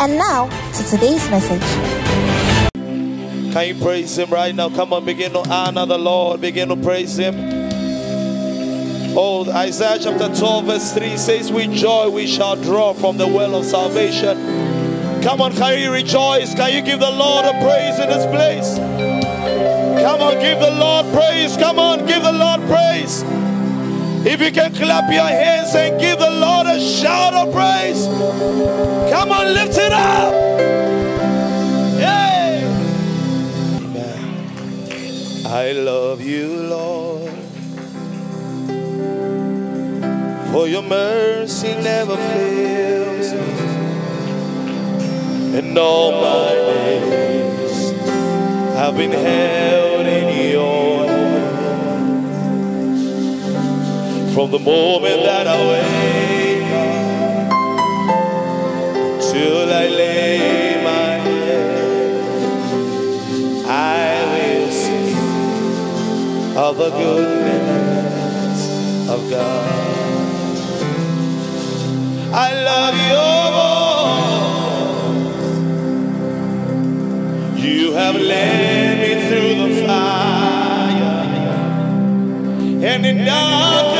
And now to today's message. Can you praise Him right now? Come on, begin to honor the Lord, begin to praise Him. Oh, Isaiah chapter 12, verse 3 says, With joy we shall draw from the well of salvation. Come on, can you rejoice? Can you give the Lord a praise in this place? Come on, give the Lord praise. Come on, give the Lord praise. If you can clap your hands and give the Lord a shout of praise, come on, lift it up. Yay! Amen. I love you, Lord, for your mercy never fails me, and all my days have been held in From the moment that I wake up till I lay my head, I will sing of the goodness of God. I love your voice. You have led me through the fire and in darkest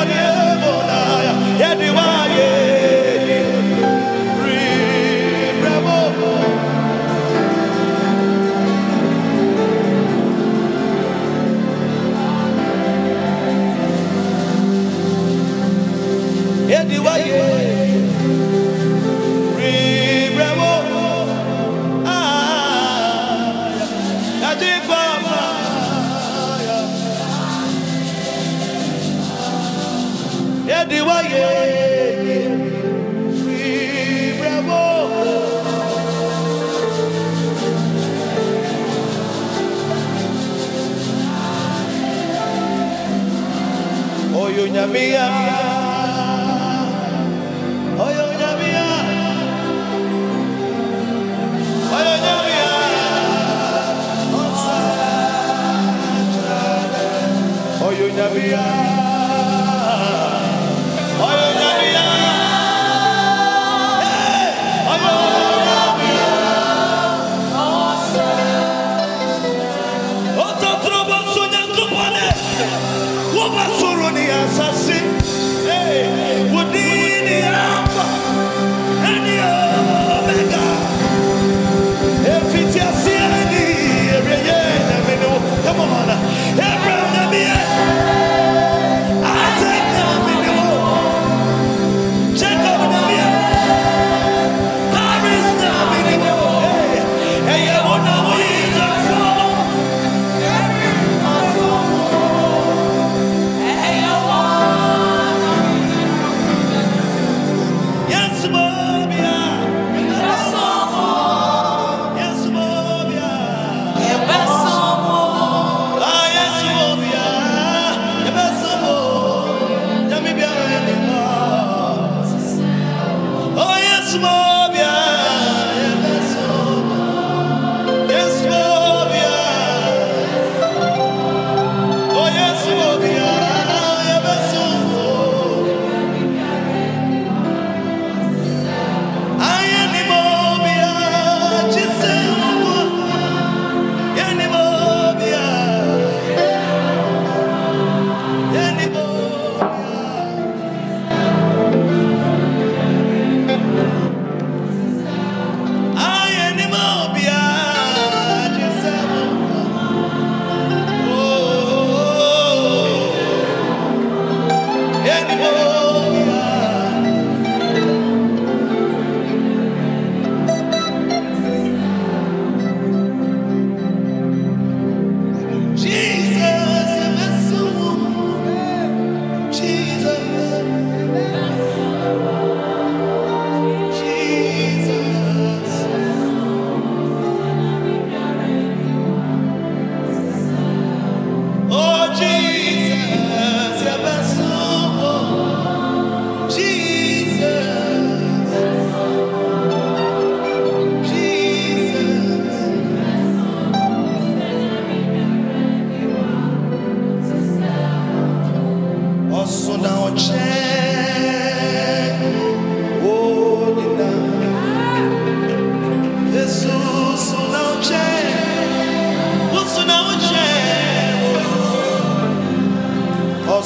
Hey,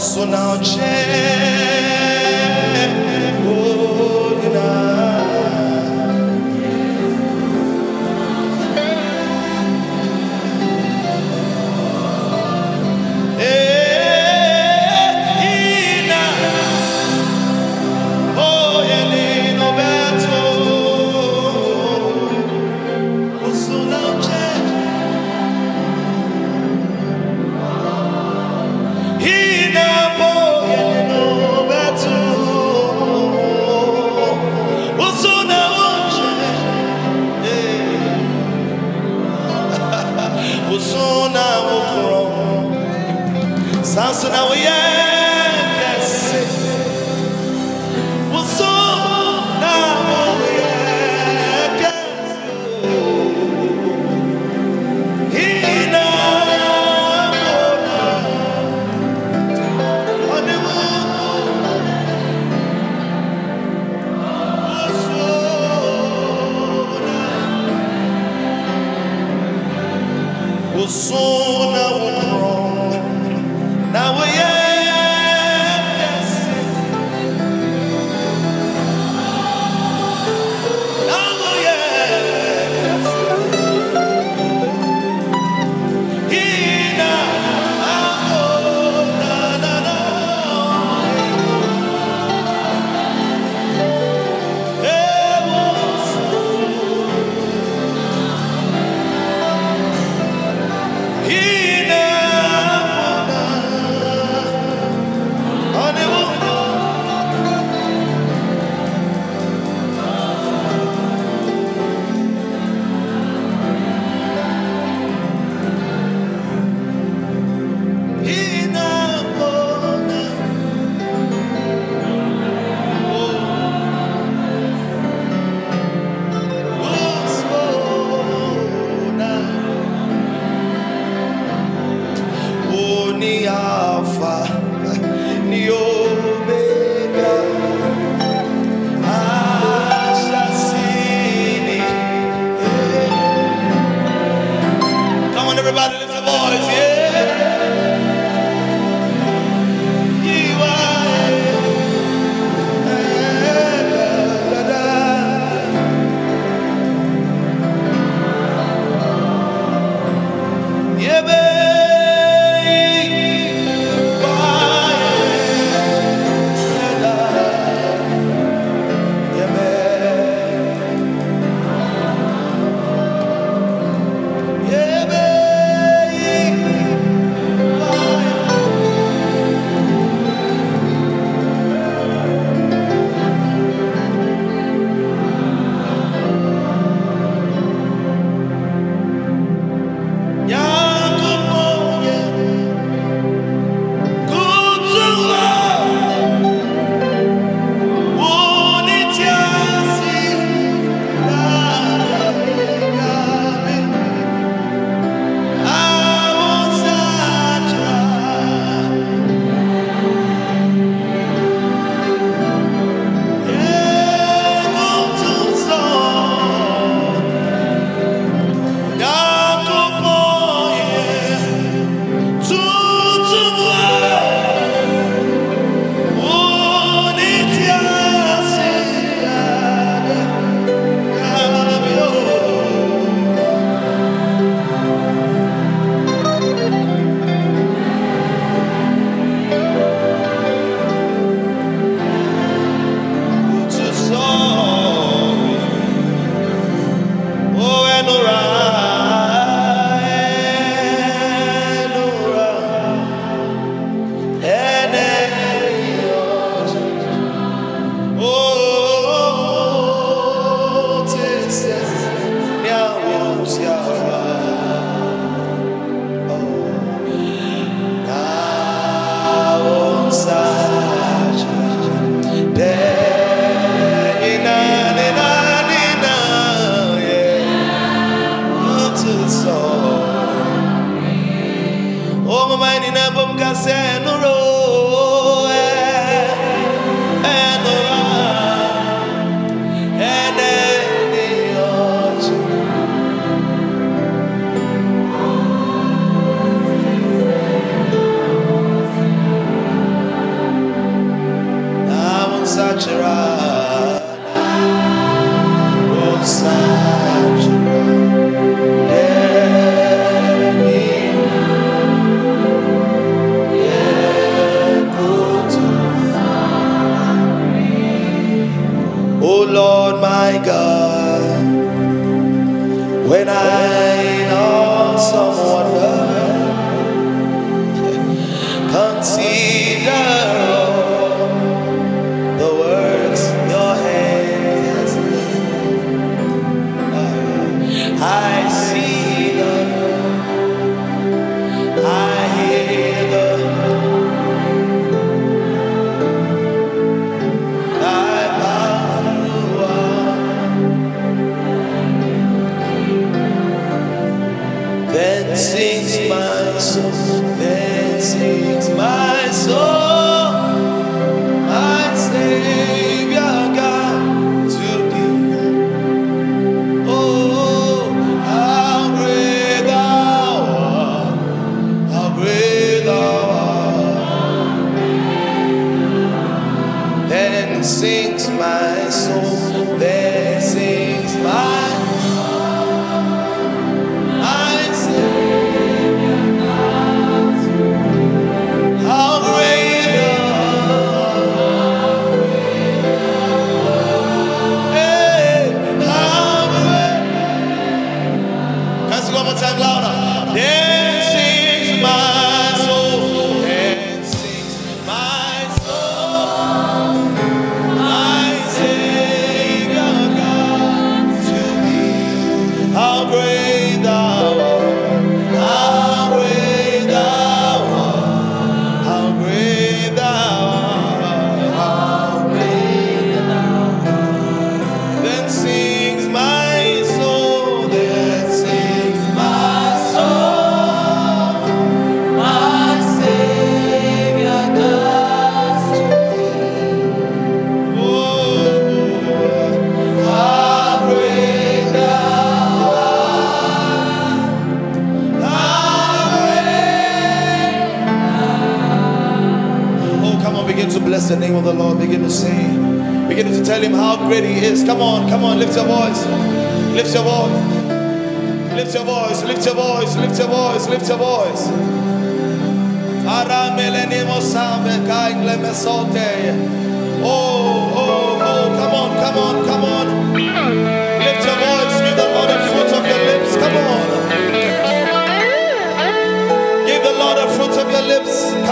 So now change. bless the name of the Lord. Begin to sing. Begin to tell him how great he is. Come on, come on, lift your voice. Lift your voice. Lift your voice, lift your voice, lift your voice, lift your voice. Oh, oh, oh, come on, come on, come on. Lift your voice, give the Lord a fruit of your lips, come on. Give the Lord a fruit of your lips.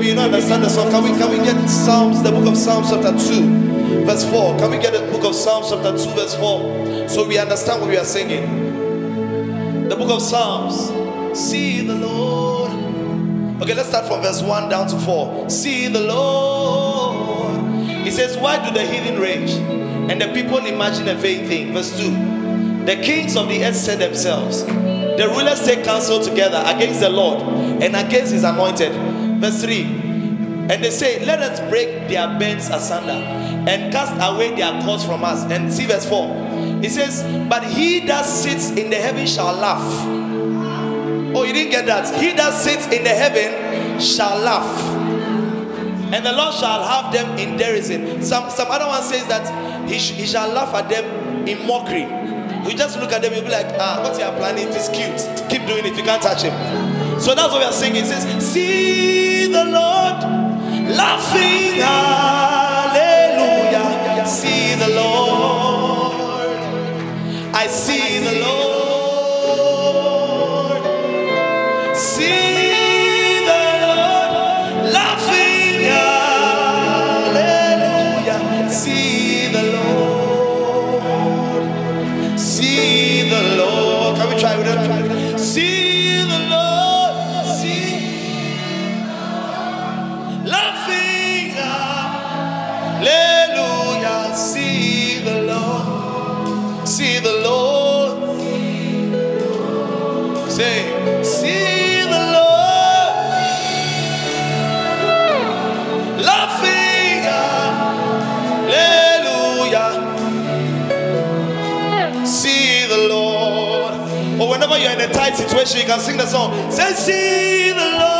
Maybe you don't understand the one. Can we, can we get Psalms, the book of Psalms chapter 2, verse 4? Can we get the book of Psalms chapter 2, verse 4? So we understand what we are singing. The book of Psalms. See the Lord. Okay, let's start from verse 1 down to 4. See the Lord. He says, Why do the heathen rage? And the people imagine a vain thing. Verse 2. The kings of the earth said themselves, The rulers take counsel together against the Lord and against his anointed Verse 3. And they say, Let us break their bands asunder and cast away their cords from us. And see verse 4. It says, But he that sits in the heaven shall laugh. Oh, you didn't get that. He that sits in the heaven shall laugh. And the Lord shall have them in derision. Some, some other one says that he, sh- he shall laugh at them in mockery. You just look at them, you'll be like, ah, what you are planning is cute. Keep doing it, you can't touch him. So that's what we are singing. It says, see See the Lord laughing, hallelujah. See the Lord. Whenever you're in a tight situation, you can sing the song. Say, see the Lord.